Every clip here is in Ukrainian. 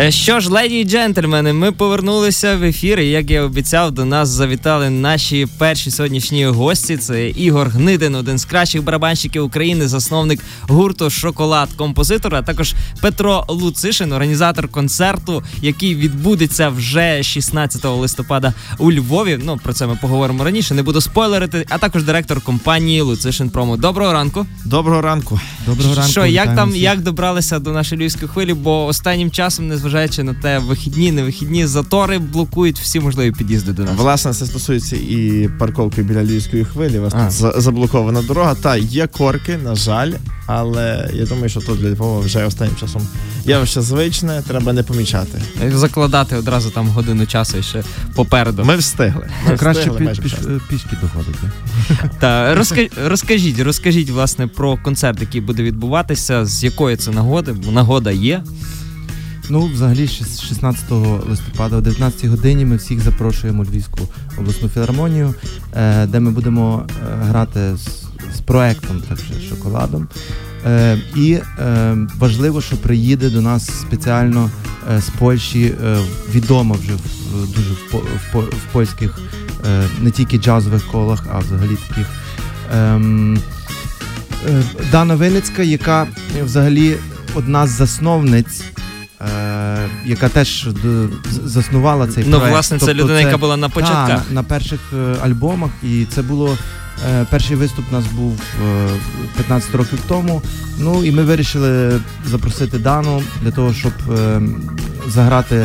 Е, що ж, леді і джентльмени, ми повернулися в ефір. і Як я обіцяв, до нас завітали наші перші сьогоднішні гості. Це Ігор Гнидин, один з кращих барабанщиків України, засновник гурту Шоколад, композитор, а також Петро Луцишин, організатор концерту, який відбудеться вже 16 листопада у Львові. Ну про це ми поговоримо раніше. Не буду спойлерити. А також директор компанії Луцишин Промо. Доброго ранку. Доброго ранку. Доброго ранку. Що, як там як добралися до нашої львівської хвилі? Бо останнім часом, незважаючи на те, вихідні, не вихідні затори блокують всі можливі під'їзди до нас. Власне, це стосується і парковки біля львівської хвилі. У вас А. тут заблокована дорога. Та є корки, на жаль, але я думаю, що тут для Львова вже останнім часом явище звичне, треба не помічати. Закладати одразу там годину часу і ще попереду. Ми встигли. Ми краще встигли пі- піш- пішки доходити. Та розка- розкажіть, розкажіть власне про концерт, який буде відбуватися, з якої це нагоди, бо нагода є. Ну, взагалі, з 16 листопада о 19 годині ми всіх запрошуємо у Львівську обласну філармонію, е, де ми будемо е, грати з, з проектом так же, шоколадом. Е, І важливо, що приїде до нас спеціально з Польщі е, відомо вже в, дуже в, в, в польських не тільки джазових колах, а взагалі таких. ем, Дана Виницька, яка взагалі одна з засновниць, яка теж заснувала цей Ну, проект. власне, це Тобто людина, яка була на та, на, на перших е, альбомах, і це було. е, Перший виступ у нас був е, 15 років тому. Ну і ми вирішили запросити Дану для того, щоб е, заграти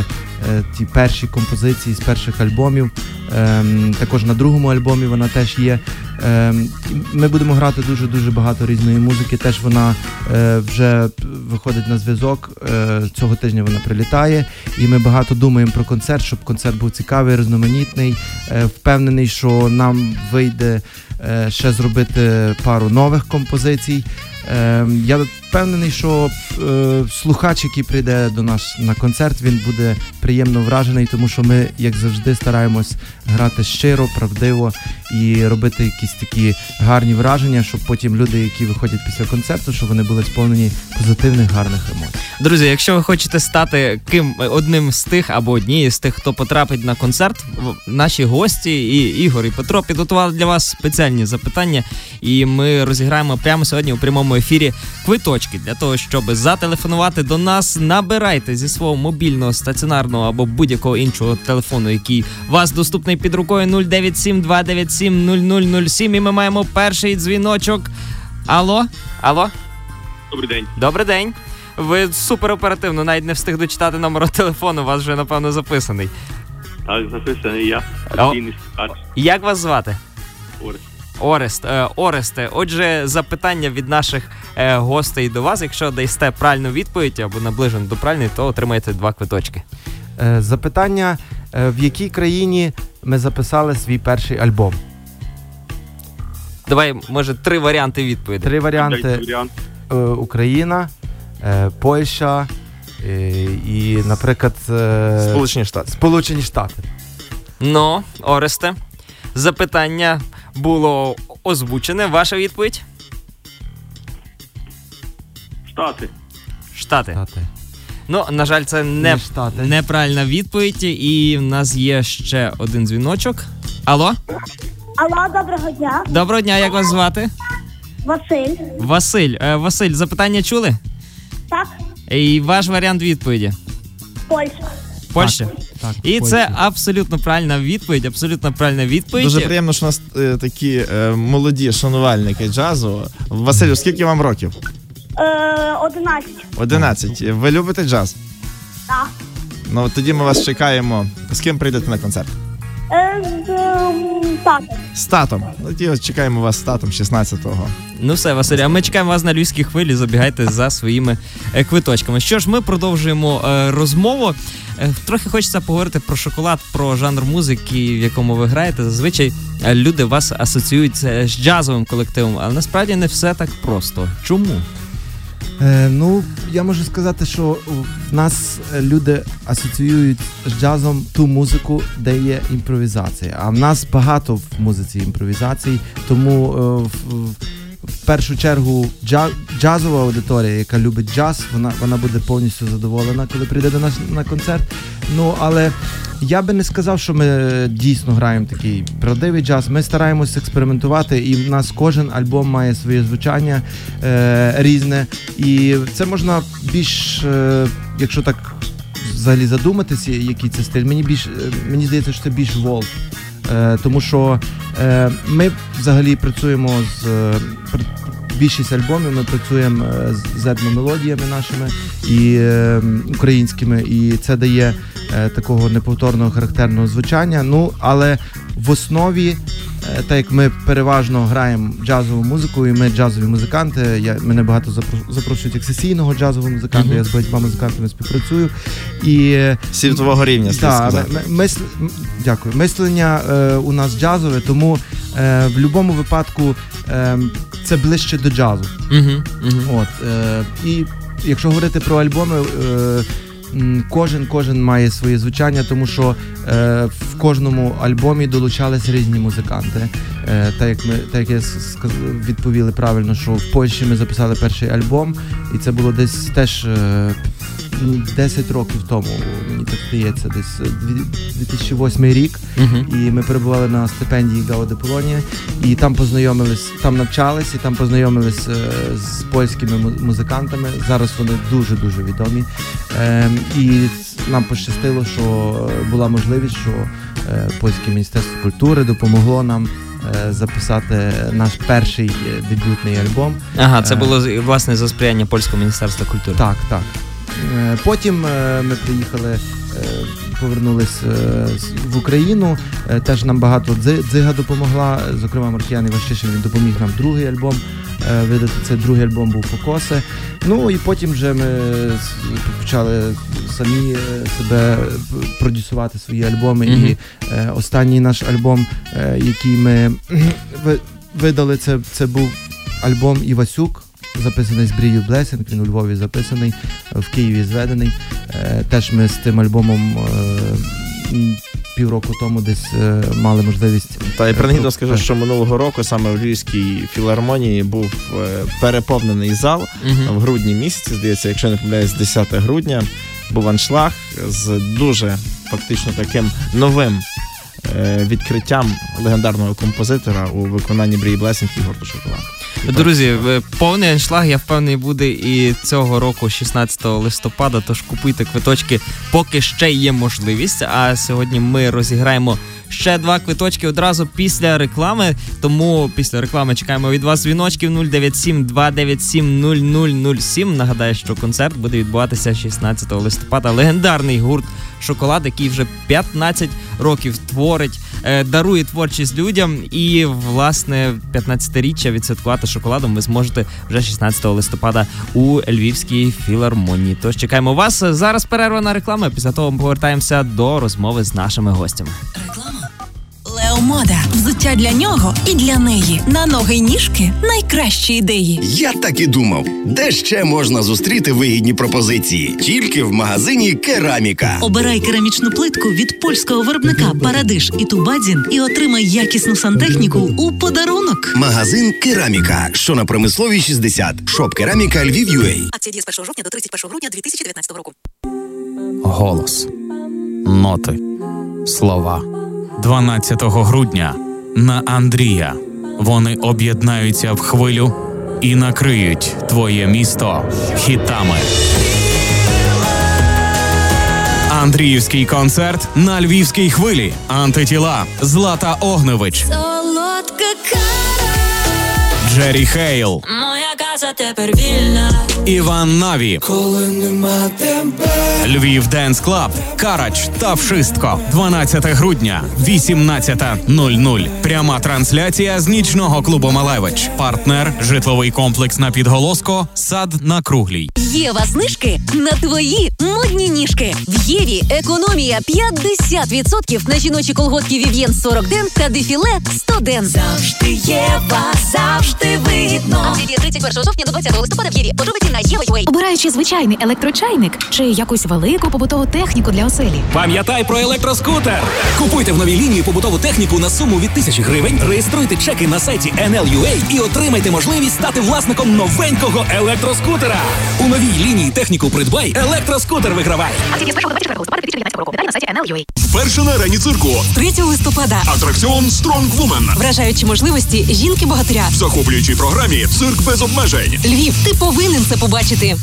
е, ті перші композиції з перших альбомів. Ем, Також на другому альбомі вона теж є. Ем, Ми будемо грати дуже дуже багато різної музики. Теж вона е, вже виходить на зв'язок. Е, Цього тижня вона прилітає, і ми багато думаємо про концерт, щоб концерт був цікавий, різноманітний. Е, Впевнений, що нам вийде ще зробити пару нових композицій. Е, Я впевнений, що е, слухач, який прийде до нас на концерт, він буде приємно вражений, тому що ми, як завжди, стараємось грати щиро, правдиво і робити якісь такі гарні враження, щоб потім люди, які виходять після концерту, щоб вони були сповнені позитивних гарних емоцій. Друзі, якщо ви хочете стати ким одним з тих або однією з тих, хто потрапить на концерт, наші гості і Ігор і Петро підготували для вас спеціальні запитання, і ми розіграємо прямо сьогодні у прямому ефірі квиточки для того, щоб зателефонувати до нас. Набирайте зі свого мобільного стаціонарного або будь-якого іншого телефону, який вас доступний під рукою 097 297 0007. І ми маємо перший дзвіночок. Алло? Алло? Добрий день. Добрий день. Ви супер оперативно, навіть не встиг дочитати номер телефону, у вас вже напевно записаний. Так, записаний я. О. Як вас звати? Орест. Орест. Е, Оресте, отже, запитання від наших е, гостей до вас. Якщо дасте правильну відповідь або наближену до правильної, то отримаєте два квиточки. Е, Запитання: е, в якій країні ми записали свій перший альбом? Давай, може, три варіанти відповіді. Три варіанти: варіант. Е, Україна, е, Польща е, і, наприклад, е, Сполучені Штати. Сполучені Штати. Ну, Оресте, запитання було озвучене. Ваша відповідь? Штати. Штати. Штати. Ну, на жаль, це не Не Штати. Неправильна відповідь, і в нас є ще один дзвіночок. Алло, Алло, доброго дня. доброго дня, як вас звати? Василь. Василь. Е, Василь, запитання чули? Так, І ваш варіант відповіді. Польща. Польща. Так, І Польща. це абсолютно правильна відповідь. Абсолютно правильна відповідь. Дуже приємно, що у нас е, такі е, молоді шанувальники джазу. Василю, скільки вам років? Е, 11. 11. Ви любите джаз? Так. Ну тоді ми вас чекаємо. З ким прийдете на концерт? Е, з ем, татом. З татом. Ну, Тоді чекаємо вас з татом 16-го. Ну все, Василь, а ми чекаємо вас на львівській хвилі. Забігайте за своїми е, квиточками. Що ж, ми продовжуємо е, розмову. Е, трохи хочеться поговорити про шоколад, про жанр музики, в якому ви граєте. Зазвичай е, люди вас асоціюють з джазовим колективом, але насправді не все так просто. Чому? Е, ну, я можу сказати, що в нас е, люди асоціюють з джазом ту музику, де є імпровізація. А в нас багато в музиці імпровізацій, тому е, в- в- першу чергу джа- джазова аудиторія, яка любить джаз, вона, вона буде повністю задоволена, коли прийде до нас на концерт. Ну але я би не сказав, що ми дійсно граємо такий правдивий джаз. Ми стараємось експериментувати, і в нас кожен альбом має своє звучання е, різне. І це можна більш, е, якщо так взагалі задуматися, який це стиль. Мені більш е, мені здається, що це більш волк. Е, тому що е, ми взагалі працюємо з е, більшість альбомів. Ми працюємо з- етномелодіями нашими і українськими, і це дає такого неповторного характерного звучання. Ну але в основі. Е, Так як ми переважно граємо джазову музику, і ми джазові музиканти. Я мене багато запро- запрошують як сесійного джазового музиканта. Мгм. Я з багатьма музикантами співпрацюю. І Світового рівня, слід Да, сказати. м- м- мисл... м, Дякую. Мислення е, у нас джазове, тому е, в будь-якому випадку е, це ближче до джазу. Угу, угу. От, е, і якщо говорити про альбоми, е, кожен кожен має своє звучання, тому що е, в кожному альбомі долучались різні музиканти. Е, так як ми так як я сказ- відповіли правильно, що в Польщі ми записали перший альбом, і це було десь теж. Е, 10 років тому, мені так здається, десь е, дві- 2008 рік. Угу. І ми перебували на стипендії Гао де Полонія, і там познайомились, там навчались, і там познайомились е, з польськими му- музикантами. Зараз вони дуже дуже відомі. Ем, і нам пощастило, що була можливість, що е, польське міністерство культури допомогло нам. е, Записати наш перший дебютний альбом. Ага, це було власне за сприяння польського міністерства культури. Так, так. Е, Потім е, ми приїхали, е, повернулись е, в Україну. Теж нам багато дзига допомогла. Зокрема, Маркіян Іващишин він допоміг нам другий альбом видати. Це другий альбом був Фокоси. Ну і потім вже ми почали самі себе продюсувати свої альбоми. Мгм. І останній наш альбом, який ми видали, це, це був альбом Івасюк. Записаний з Брію Блесінг, він у Львові записаний, е, в Києві зведений. Е, Теж ми з тим альбомом е, півроку тому десь е, мали можливість. Та і принагідно скажу, так. що минулого року саме в Львівській філармонії був е, переповнений зал Угу. в грудні місяці, здається, якщо не помиляюсь, 10 грудня був аншлаг з дуже фактично таким новим е, відкриттям легендарного композитора у виконанні Брії Блесінг і гурту Шоколад. Друзі, повний аншлаг, я впевнений, буде і цього року, 16 листопада. Тож купуйте квиточки, поки ще є можливість. А сьогодні ми розіграємо ще два квиточки одразу після реклами. Тому після реклами чекаємо від вас дзвіночків 097 297 0007. Нагадаю, що концерт буде відбуватися 16 листопада. Легендарний гурт Шоколад, який вже 15 років творить, е, дарує творчість людям. І власне 15-річчя відсвяткувати шоколадом ви зможете вже 16 листопада у Львівській філармонії. Тож чекаємо вас. Зараз перерва на рекламу. Після того повертаємося до розмови з нашими гостями. Лео Мода. Взуття для нього і для неї. На ноги й ніжки найкращі ідеї. Я так і думав, де ще можна зустріти вигідні пропозиції? Тільки в магазині Кераміка. Обирай керамічну плитку від польського виробника Парадиш і Тубадзін і отримай якісну сантехніку у подарунок. Магазин Кераміка, що на промисловій 60. Шоп Кераміка Львів.UA. Акція діє з 1 жовтня до 31 грудня 2019 року. голос, ноти, слова. 12 грудня на Андрія. Вони об'єднаються в хвилю і накриють твоє місто хітами. Андріївський концерт на львівській хвилі. Антитіла Злата Огневич, Солодка кара, Jerry Heil, моя тепер вільна. Іван Наві. Lviv Dance Club, Карач та Вшистко. 12 грудня, 18.00. Пряма трансляція з нічного клубу Малевич. Партнер житловий комплекс на Під Голоском. Сад на круглій. Єва знижки на твої модні ніжки. В Єві економія 50% на жіночі колготки Вів'єн 40 ден та дефіле 100 ден. Завжди Єва, завжди вигідно. Акція діє 31 жовтня до 20 листопада в Єві. Подробиці на Єва.ua. Обираючи звичайний електрочайник чи якусь велику побутову техніку для оселі. Пам'ятай про електроскутер. Купуйте в новій лінії побутову техніку на суму від тисячі гривень, реєструйте чеки на сайті NL.ua і отримайте можливість стати власником новенького електроскутера. У новій лінії техніку придбай, електроскутер вигравай. Акція з 1 до 24 листопада 2019 року. Деталі на сайті NL.ua. Вперше на арені цирку. 3 листопада. Атракціон Strong Woman. Вражаючі можливості жінки-богатиря. В захоплюючій програмі Цирк без обмежень. Львів, ти повинен це побачити.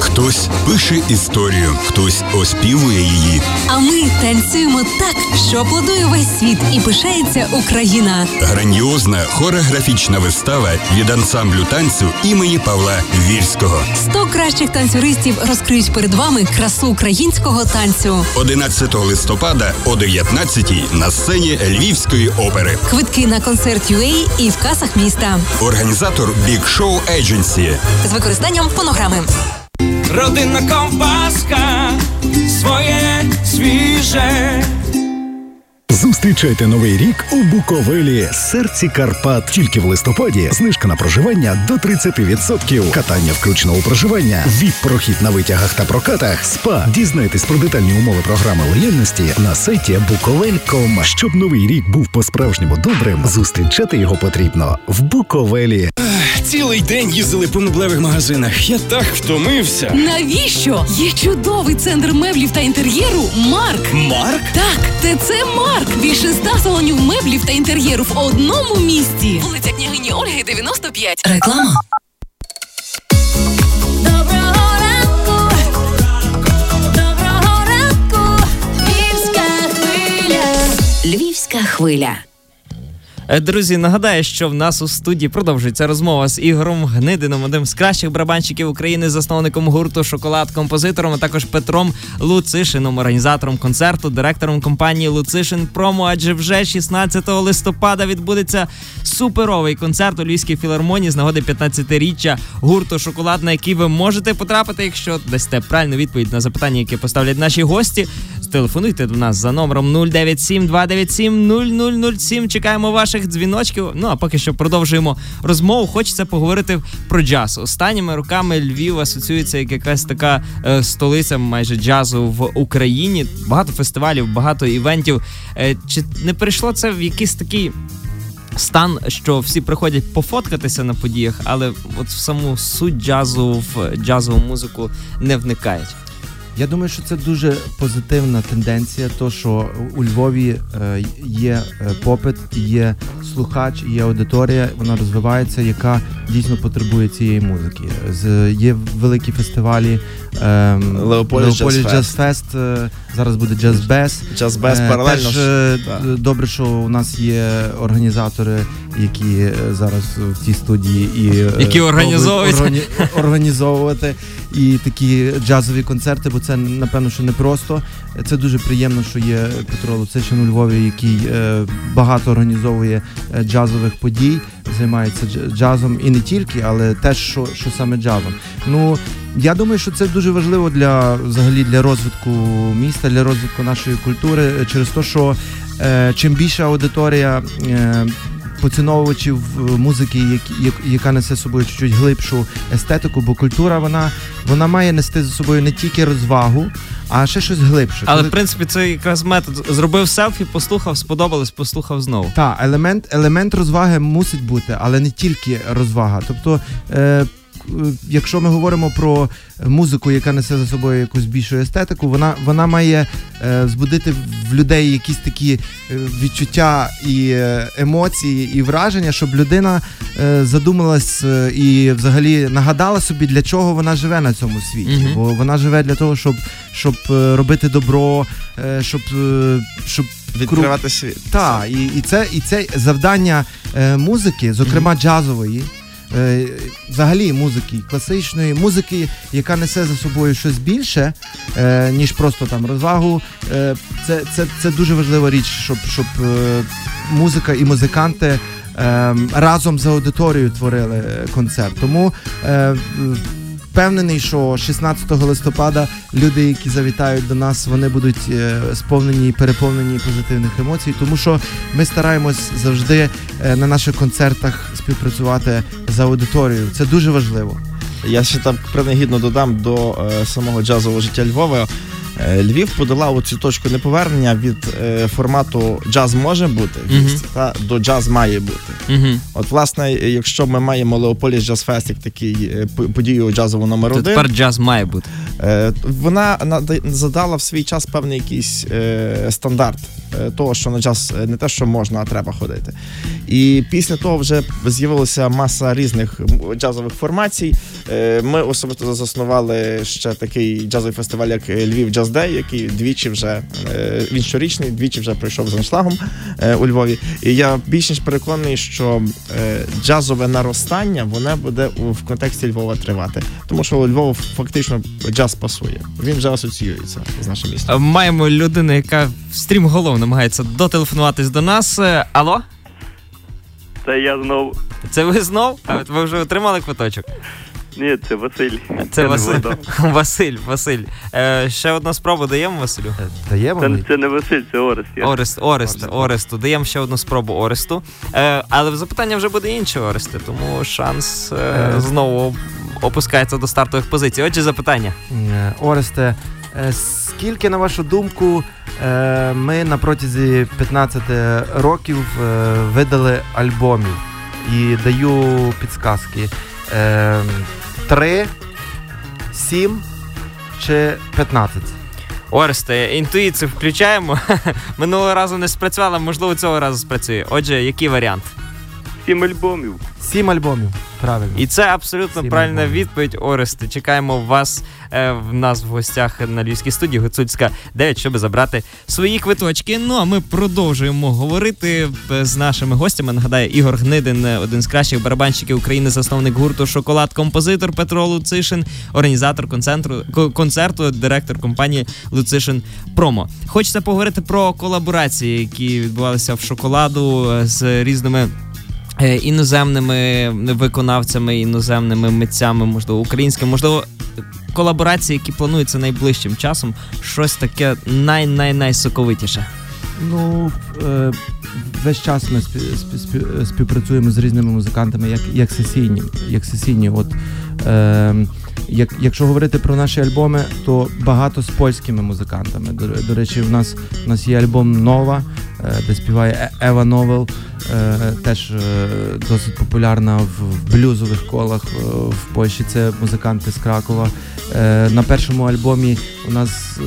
Хтось пише історію, хтось оспівує її. А ми танцюємо так, що аплодує весь світ і пишається Україна. Грандіозна хореографічна вистава від ансамблю танцю імені Павла Вірського. 100 кращих танцюристів розкриють перед вами красу українського танцю. 11 листопада о 19-й на сцені Львівської опери. Квитки на концерт UA і в касах міста Організатор Big Show Agency. з використанням фонограми. Родинна ковбаска, своє свіже. Зустрічайте новий рік у Буковелі, серці Карпат. Тільки в листопаді знижка на проживання до 30%. Катання включено у проживання. віп прохід на витягах та прокатах. СПА. Дізнайтесь про детальні умови програми лояльності на сайті Буковель.ком. Щоб новий рік був по-справжньому добрим, зустрічати його потрібно в Буковелі. Цілий день їздили по меблевих магазинах. Я так втомився. Навіщо? Є чудовий центр меблів та інтер'єру Марк. Марк? Так, ТЦ Марк. Більше ста салонів меблів та інтер'єру в одному місті. Вулиця княгині Ольги, 95. Реклама. Доброго ранку, доброго ранку, Львівська хвиля. Львівська хвиля. Е, Друзі, нагадаю, що в нас у студії продовжується розмова з Ігорем Гнидином, одним з кращих барабанщиків України, засновником гурту Шоколад, композитором, а також Петром Луцишином, організатором концерту, директором компанії Луцишин Промо. Адже вже 16 листопада відбудеться суперовий концерт у Львівській філармонії з нагоди 15-річчя гурту Шоколад, на який ви можете потрапити, якщо дасте правильну відповідь на запитання, яке поставлять наші гості. Телефонуйте до нас за номером 097 297 0007. Чекаємо ваших дзвіночків. Ну а поки що продовжуємо розмову. Хочеться поговорити про джаз. Останніми роками Львів асоціюється як якась така е, столиця майже джазу в Україні. Багато фестивалів, багато івентів. Е, чи не перейшло це в якийсь такий стан, що всі приходять пофоткатися на подіях, але от в саму суть джазу, в джазову музику не вникають? Я думаю, що це дуже позитивна тенденція, то що у Львові е, є е, попит, є слухач, є аудиторія, вона розвивається, яка дійсно потребує цієї музики. З є великі фестивалі. Е, Jazz Jazz Fest, е, зараз буде Jazz Bass. Jazz Bass Е, паралельно Теж, е, добре, що у нас є організатори, які зараз в цій студії і е, Які організовують. організовувати і такі джазові концерти, бо це напевно, що не просто. Це дуже приємно, що є Петро Луцишин у Львові, який е, багато організовує е, джазових подій, займається дж- джазом і не тільки, але теж що, що саме джазом. Ну я думаю, що це дуже важливо для взагалі для розвитку міста, для розвитку нашої культури, е, через те, що е, чим більша аудиторія. Е, Поціновувачів е, музики, яка несе з собою чуть глибшу естетику, бо культура вона, вона має нести за собою не тільки розвагу, а ще щось глибше. Але Коли- в принципі це якраз метод. Зробив селфі, послухав, сподобалось, послухав знову. Так, елемент, елемент розваги мусить бути, але не тільки розвага. Тобто, е, якщо ми говоримо про музику, яка несе за собою якусь більшу естетику, вона, вона має е, збудити в людей якісь такі е, відчуття і е, емоції, і враження, щоб людина е, задумалась е, і взагалі нагадала собі, для чого вона живе на цьому світі. Мгм. Бо вона живе для того, щоб, щоб е, робити добро, е, щоб, е, щоб Відкривати світ. Так, і, і, це, і це завдання е, музики, зокрема джазової. Е, Взагалі музики, класичної музики, яка несе за собою щось більше, е, ніж просто там розвагу. Е, це, це, це дуже важлива річ, щоб, щоб музика і музиканти е, разом з аудиторією творили концерт. Тому впевнений, що 16 листопада люди, які завітають до нас, вони будуть сповнені і переповнені позитивних емоцій, тому що ми стараємось завжди е, на наших концертах співпрацювати з аудиторією. Це дуже важливо. Я ще там принагідно додам до е, самого джазового життя Львова. Е, Львів подолав цю точку неповернення від е, формату джаз може бути uh -huh. та до джаз має бути. Угу. От, власне, якщо ми маємо Leopolis Jazz Fest як такий е, подію джазову номер один, тепер джаз має бути. Е, Вона задала в свій час певний якийсь е, стандарт того, що на джаз е, не те, що можна, а треба ходити. І після того вже з'явилася маса різних джазових формацій. Е, Ми особисто заснували ще такий джазовий фестиваль, як е, Львів Джаз Дей, який двічі вже е, він щорічний, двічі вже пройшов з аншлагом е, у Львові. І я більш ніж переконаний, що е, джазове наростання воно буде в контексті Львова тривати. Тому що у Львову фактично джаз пасує. Він вже асоціюється з нашим містом. Е, Маємо людину, яка намагається дотелефонуватись до нас. Е, Алло? Це я знову. Це ви знов? А ви вже отримали квиточок? Ні, це Василь. Це не Василь. Василь, Василь. Е, ще одну спробу даємо Василю? Даємо. Це, це не Василь, це Орест. Я. Орест, Орест, Оресту. Даємо ще одну спробу Оресту. Е, але запитання вже буде інше Орести, тому шанс е, Е. знову опускається до стартових позицій. Отже, запитання. Е, Оресте, е, скільки, на вашу думку, е, ми на протязі 15 років е, видали альбомів? І даю підсказки. Е, Три, сім чи 15? Оресте, інтуїцію включаємо. Минулого разу не спрацювала, можливо, цього разу спрацює. Отже, який варіант? Сім альбомів. Сім альбомів. Правильно. І це абсолютно Сім правильна альбомів. відповідь, Оресте. Чекаємо вас е, в нас в гостях на Львівській студії Гуцульська 9, щоб забрати свої квиточки. Ну а ми продовжуємо говорити е, з нашими гостями. Нагадаю, Ігор Гнидин, е, один з кращих барабанщиків України, засновник гурту Шоколад, композитор Петро Луцишин, організатор концентру ко- концерту, директор компанії Луцишин Промо. Хочеться поговорити про колаборації, які відбувалися в шоколаду е, з різними. Е, Іноземними виконавцями, іноземними митцями, можливо, українськими, можливо, колаборації, які плануються найближчим часом, щось таке най-най-найсоковитіше. Ну, е, весь час ми спі, спі, спі, співпрацюємо з різними музикантами, як, як сесійні. Як сесійні. От, е, як, якщо говорити про наші альбоми, то багато з польськими музикантами. До, до речі, в нас, в нас є альбом Нова, де співає Е- Ева Новел, е, теж е, досить популярна в, блюзових колах е, в Польщі. Це музиканти з Кракова. Е, на першому альбомі у нас е,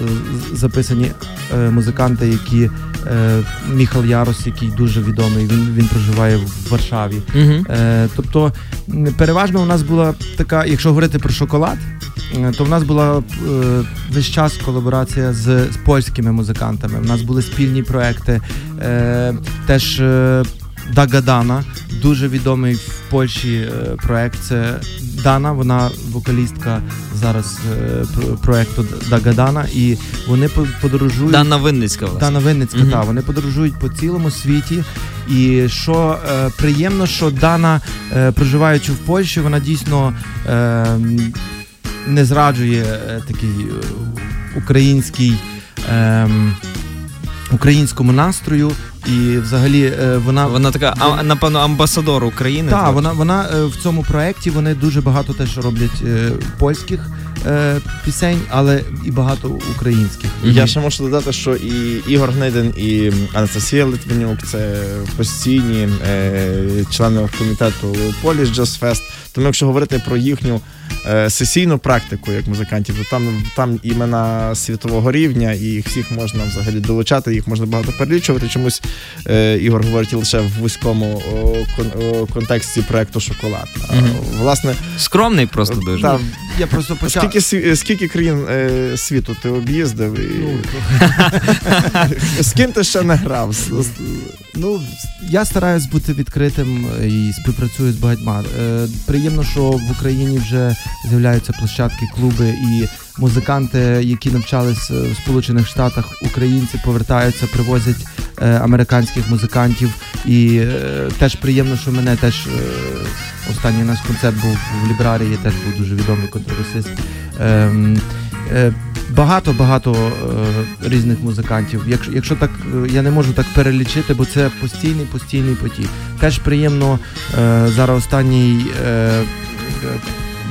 записані е, музиканти, які е, Міхал Ярос, який дуже відомий, він, він проживає в Варшаві. Е, тобто, переважно у нас була така, якщо говорити про шоколад, е, то в нас була е, весь час колаборація з, з польськими музикантами. У нас були спільні проекти. Е, теж е, Дага Дана, дуже відомий в Польщі е, проект. Це Дана, вона вокалістка зараз е, проекту Дага Дана, і вони по- подорожують. Дана Винницька, власне. Дана Винницька, Мгм. так. Вони подорожують по цілому світі. І що е, приємно, що Дана, е, проживаючи в Польщі, вона дійсно е, не зраджує е, такий е, український. ем, Українському настрою, і взагалі е, вона Вона така, а, напевно, амбасадор України. так, вона вона в цьому проєкті вони дуже багато теж роблять польських е, пісень, але і багато українських. Я ще можу додати, що і Ігор Гнидин, і Анастасія Литвинюк це постійні е, члени комітету Поліс Джаз Фест. Тому якщо говорити про їхню е, сесійну практику як музикантів, то там, там імена світового рівня, і їх всіх можна взагалі долучати, їх можна багато перелічувати. Чомусь е, Ігор говорить лише в вузькому о, кон- о, контексті проекту Шоколад. А. Власне, Скромний просто дуже. Та, Я просто почав. Скільки, сві- скільки країн е, світу ти об'їздив? І... З ким ти ще не грав? З- з- Ну, я стараюсь бути відкритим е, і співпрацюю з багатьма. Е, приємно, що в Україні вже з'являються площадки, клуби і музиканти, які навчались е, в Сполучених Штатах, українці повертаються, привозять е, американських музикантів. І е, теж приємно, що мене теж е, останній наш концерт був в Лібрарії, теж був дуже відомий контрабасист. Ем, е, е, різних музикантів. Якщо, якщо так, е, я не можу так перелічити, бо це постійний постійний потік. Теж приємно е, зараз останній. Е, е,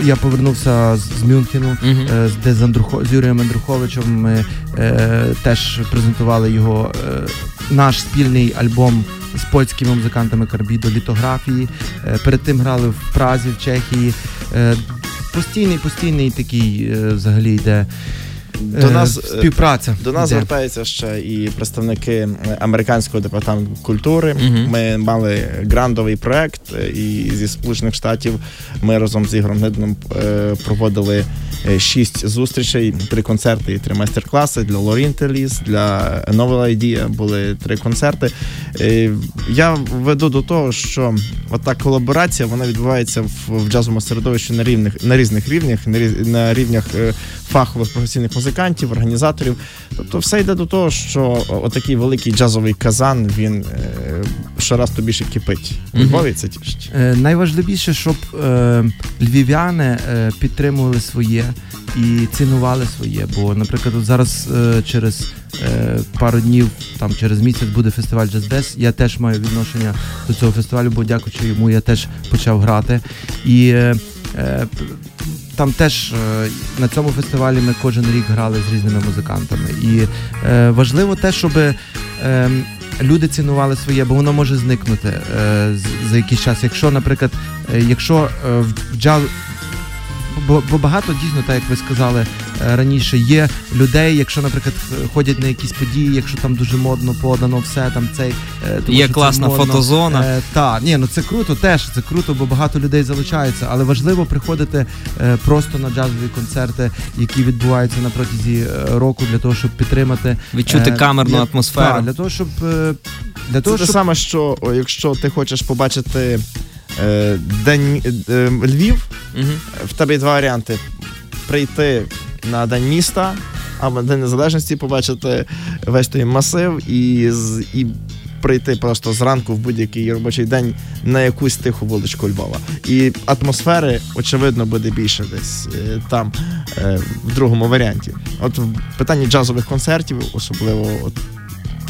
я повернувся з, Мюнхену, uh-huh. де з, Андрухо, з Юрієм Андруховичем ми е, теж презентували його е, наш спільний альбом з польськими музикантами Карбідо літографії. Е, перед тим грали в Празі, в Чехії. Е, постійний, постійний такий е, взагалі йде. До е, нас е, співпраця. До нас звертаються ще і представники е, американського департаменту культури. Мгм. Ми мали грандовий проект, і зі Сполучених Штатів ми разом з Ігорем Гнидном е, проводили шість зустрічей, три концерти і три майстер-класи для Лорінтеліс, для Novel Idea були три концерти. Я веду до того, що ота колаборація вона відбувається в, джазовому середовищі на рівних на різних рівнях, на, рівнях фахових професійних музикантів, організаторів. Тобто все йде до того, що отакий великий джазовий казан він е, щораз то більше кипить. У. Львові це тішить. Е, найважливіше, щоб е, львів'яни підтримували своє і цінували своє. Бо, наприклад, зараз через пару днів, там через місяць буде фестиваль Dance. Я теж маю відношення до цього фестивалю, бо дякуючи йому я теж почав грати. І там теж е, на цьому фестивалі ми кожен рік грали з різними музикантами. І е, важливо те, щоб е, люди цінували своє, бо воно може зникнути за якийсь час. Якщо, наприклад, якщо в джаз. Бо, багато дійсно, так як ви сказали раніше, є людей, якщо, наприклад, ходять на якісь події, якщо там дуже модно подано все, там цей е, тому Є це класна модно. фотозона. Е, так, ні, ну це круто теж, це круто, бо багато людей залучаються, але важливо приходити е, просто на джазові концерти, які відбуваються на протязі е, року, для того, щоб підтримати Відчути камерну для- атмосферу. Так, для того, щоб е, для Це того, те щоб саме, що якщо ти хочеш побачити е, день е, е, Львів, в тебе є два варіанти: прийти на День міста а День Незалежності, побачити весь той масив і, і прийти просто зранку в будь-який робочий день на якусь тиху вуличку Львова. І атмосфери, очевидно, буде більше десь е, там, е, в другому варіанті. От в питанні джазових концертів, особливо от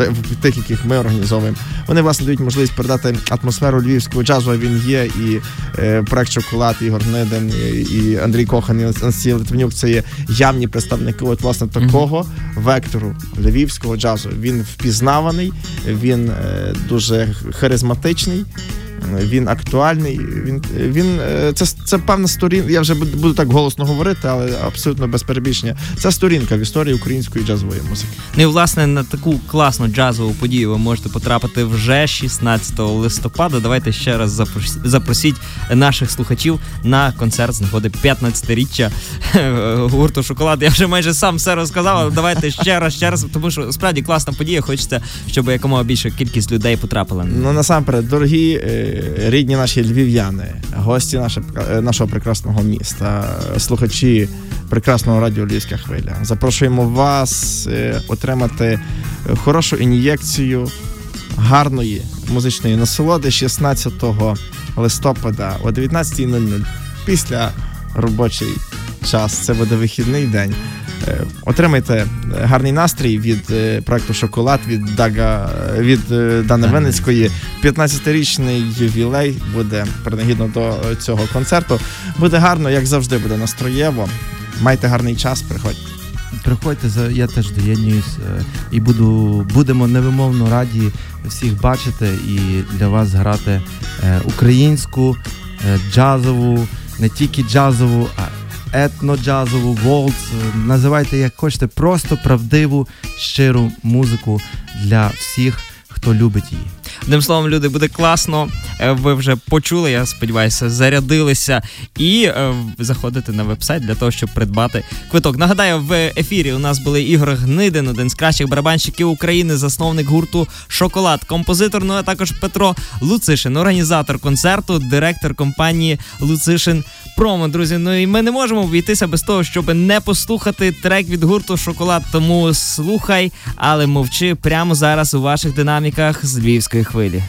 в тих, яких ми організовуємо, вони власне дають можливість передати атмосферу львівського джазу. а Він є і е, проект Шоколад, Ігор Гнидин, і, і Андрій Кохан, і Анастасія Литвинюк. Це є явні представники от власне такого вектору львівського джазу. Він впізнаваний, він е, дуже харизматичний. Він актуальний. Він він е, це це певна сторінка. Я вже буду, так голосно говорити, але абсолютно без перебільшення. Це сторінка в історії української джазової музики. Ну і власне на таку класну джазову подію ви можете потрапити вже 16 листопада. Давайте ще раз запрос- запросіть наших слухачів на концерт з нагоди 15-річчя гурту Шоколад. Я вже майже сам все розказав. але Давайте ще раз, ще раз, тому що справді класна подія. Хочеться, щоб якомога більша кількість людей потрапила. Ну насамперед, дорогі е, рідні наші львів'яни, гості наше, е, нашого прекрасного міста, слухачі прекрасного радіо Львівська хвиля. Запрошуємо вас е, отримати хорошу ін'єкцію гарної музичної насолоди 16 листопада о 19.00 після робочий час. Це буде вихідний день. Е, Отримайте е, гарний настрій від е, проекту Шоколад від Дага від Дани Винницької. 15-річний ювілей буде принагідно до цього концерту. Буде гарно, як завжди, буде настроєво. Майте гарний час, приходьте. Приходьте, я теж доєднуюсь е, і буду, будемо невимовно раді всіх бачити і для вас грати українську, джазову, не тільки джазову, а етноджазову, волц. Називайте як хочете, просто правдиву, щиру музику для всіх, хто любить її. Одним словом, люди, буде класно. Е, Ви вже почули, я сподіваюся, зарядилися і е, заходите на вебсайт для того, щоб придбати квиток. Нагадаю, в ефірі у нас були Ігор Гнидин, один з кращих барабанщиків України, засновник гурту Шоколад, композитор, ну а також Петро Луцишин, організатор концерту, директор компанії Луцишин Промо. Друзі, ну і ми не можемо обійтися без того, щоб не послухати трек від гурту Шоколад. Тому слухай, але мовчи прямо зараз у ваших динаміках з львівської хвилі.